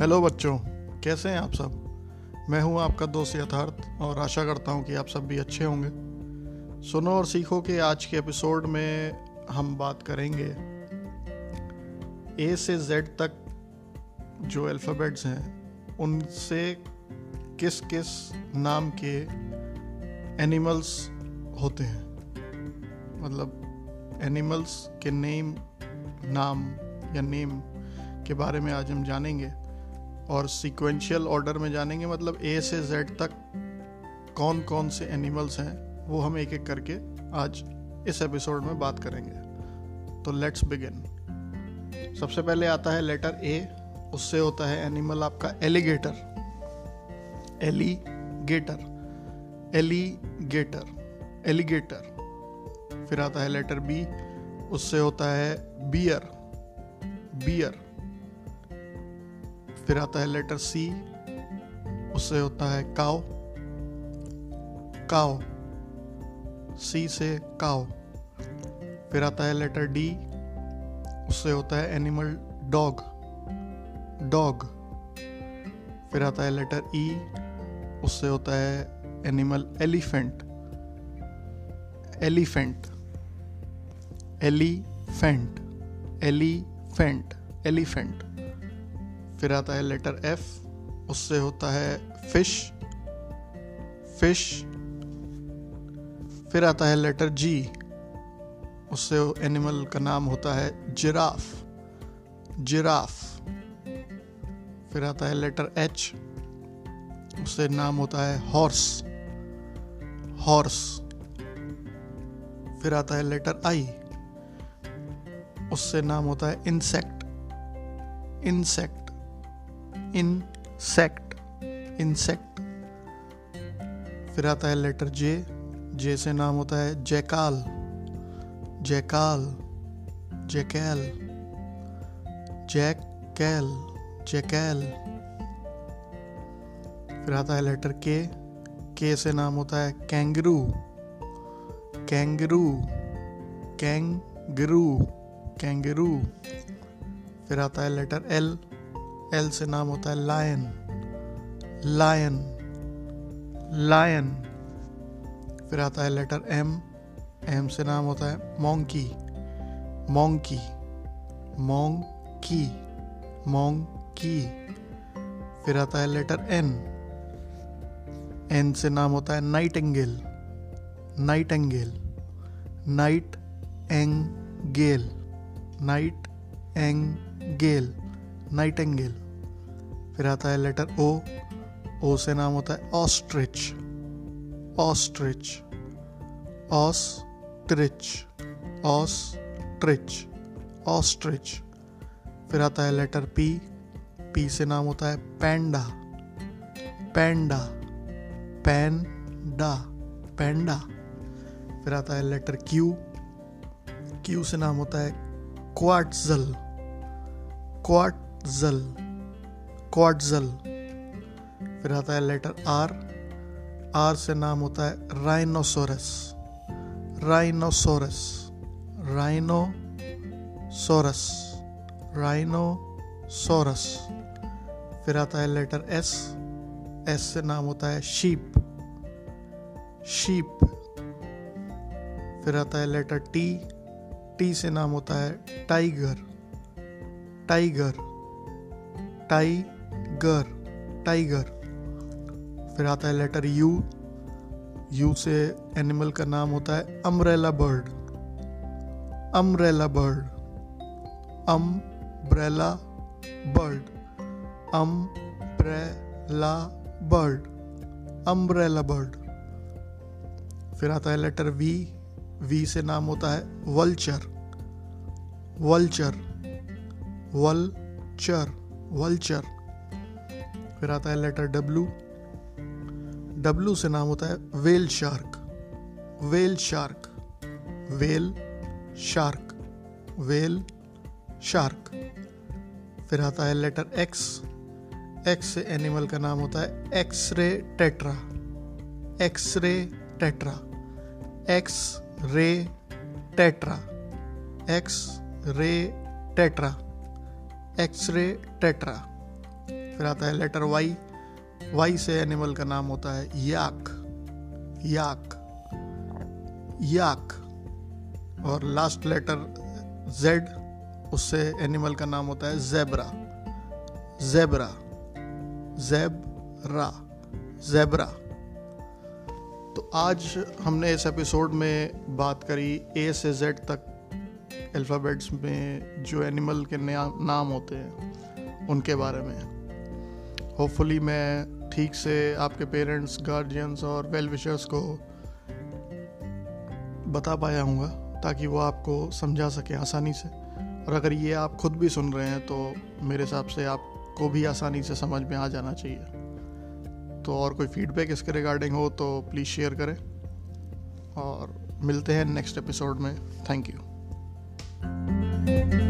Hello बच्चों। कैसे हैं आप सब? मैं हूँ आपका दोस्त यथार्थ और आशा करता हूँ कि आप सब भी अच्छे होंगे। सुनो और सीखो कि आज के एपिसोड में हम बात करेंगे ए से जेड तक जो अल्फ़ाबेट्स हैं, उनसे किस किस नाम के एनिमल्स होते हैं? मतलब एनिमल्स के नेम नाम या नेम के बारे में आज हम जानेंगे। और सीक्वेंशियल ऑर्डर में जानेंगे मतलब ए से जेड तक कौन कौन से एनिमल्स हैं, वो हम एक एक करके आज इस एपिसोड में बात करेंगे। तो लेट्स बिगिन सबसे पहले आता है लेटर ए उससे होता है एनिमल आपका एलिगेटर एलिगेटर एलिगेटर एलिगेटर फिर आता है लेटर बी उससे होता है बियर बियर फिर आता है लेटर सी उससे होता है काव काव सी से काव फिर आता है लेटर डी उससे होता है एनिमल डॉग डॉग फिर आता है लेटर ई e, उससे होता है animal elephant elephant elephant elephant elephant फिर आता है लेटर एफ़ उससे होता है फ़िश फ़िश फिर आता है लेटर जी उससे एनिमल का नाम होता है जिराफ जिराफ फिर आता है लेटर एच उससे नाम होता है हॉर्स हॉर्स फिर आता है लेटर आई उससे नाम होता है इंसेक्ट इंसेक्ट इंसेक्ट इंसेक्ट फिर आता है लेटर जे जे से नाम होता है जैकाल जैकाल, जैकैल जैकैल जैकैल। फिर आता है लेटर के के से नाम होता है कैंगरू कैंगरू कैंगरू कैंगरू फिर आता है लेटर एल एल से नाम होता है लायन लायन लायन फिर आता है लेटर एम एम से नाम होता है मोंकी मोंकी मोंकी मोंकी फिर आता है लेटर एन एन से नाम होता है nightingale nightingale nightingale nightingale nightingale. फिर आता है लेटर ओ। ओ से नाम होता है ostrich. Ostrich. Ostrich. Ostrich. Ostrich. फिर आता है लेटर पी। पी से नाम होता है पैंडा। पैंडा। पैंडा। पैंडा। फिर आता है लेटर क्यू। क्यू से नाम होता है क्वार्टजल। क्वाट जल क्वाडजल फिर आता है लेटर आर आर से नाम होता है rhinoceros rhinoceros rhino rhinoceros rhinoceros फिर आता है लेटर एस एस से नाम होता है शीप शीप फिर आता है लेटर टी टी से नाम होता है टाइगर टाइगर टाइगर टाइगर। फिर आता है लेटर यू। यू से एनिमल का नाम होता है umbrella bird. Umbrella bird. Umbrella bird. Umbrella bird. Umbrella bird. फिर आता है लेटर वी। वी से नाम होता है वल्चर। वल्चर। वल्चर। वल्चर, फिर आता है लेटर डब्लू डब्लू से नाम होता है whale shark whale shark whale shark whale shark फिर आता है लेटर एक्स एक्स से एनिमल का नाम होता है X ray tetra X ray tetra X ray tetra X ray tetra X ray tetra फिर आता है लेटर वाई वाई से एनिमल का नाम होता है याक याक याक और लास्ट लेटर जेड उससे एनिमल का नाम होता है जेबरा जेबरा जेबरा जेबरा तो आज हमने इस एपिसोड में बात करी ए से जेड तक अल्फ़ाबेट्स में जो एनिमल के नाम होते हैं, उनके बारे में। होपफुली मैं ठीक से आपके पेरेंट्स गार्जियंस और वेल विशर्स को बता पाया हूँ ताकि वो आपको समझा सके आसानी से। और अगर ये आप खुद भी सुन रहे हैं तो मेरे हिसाब से आपको भी आसानी से समझ में आ जाना चाहिए। तो और कोई फीडबैक इसके रिगार्डिंग हो तो प्लीज़ शेयर करें। और मिलते हैं नेक्स्ट एपिसोड में। Thank you Bye.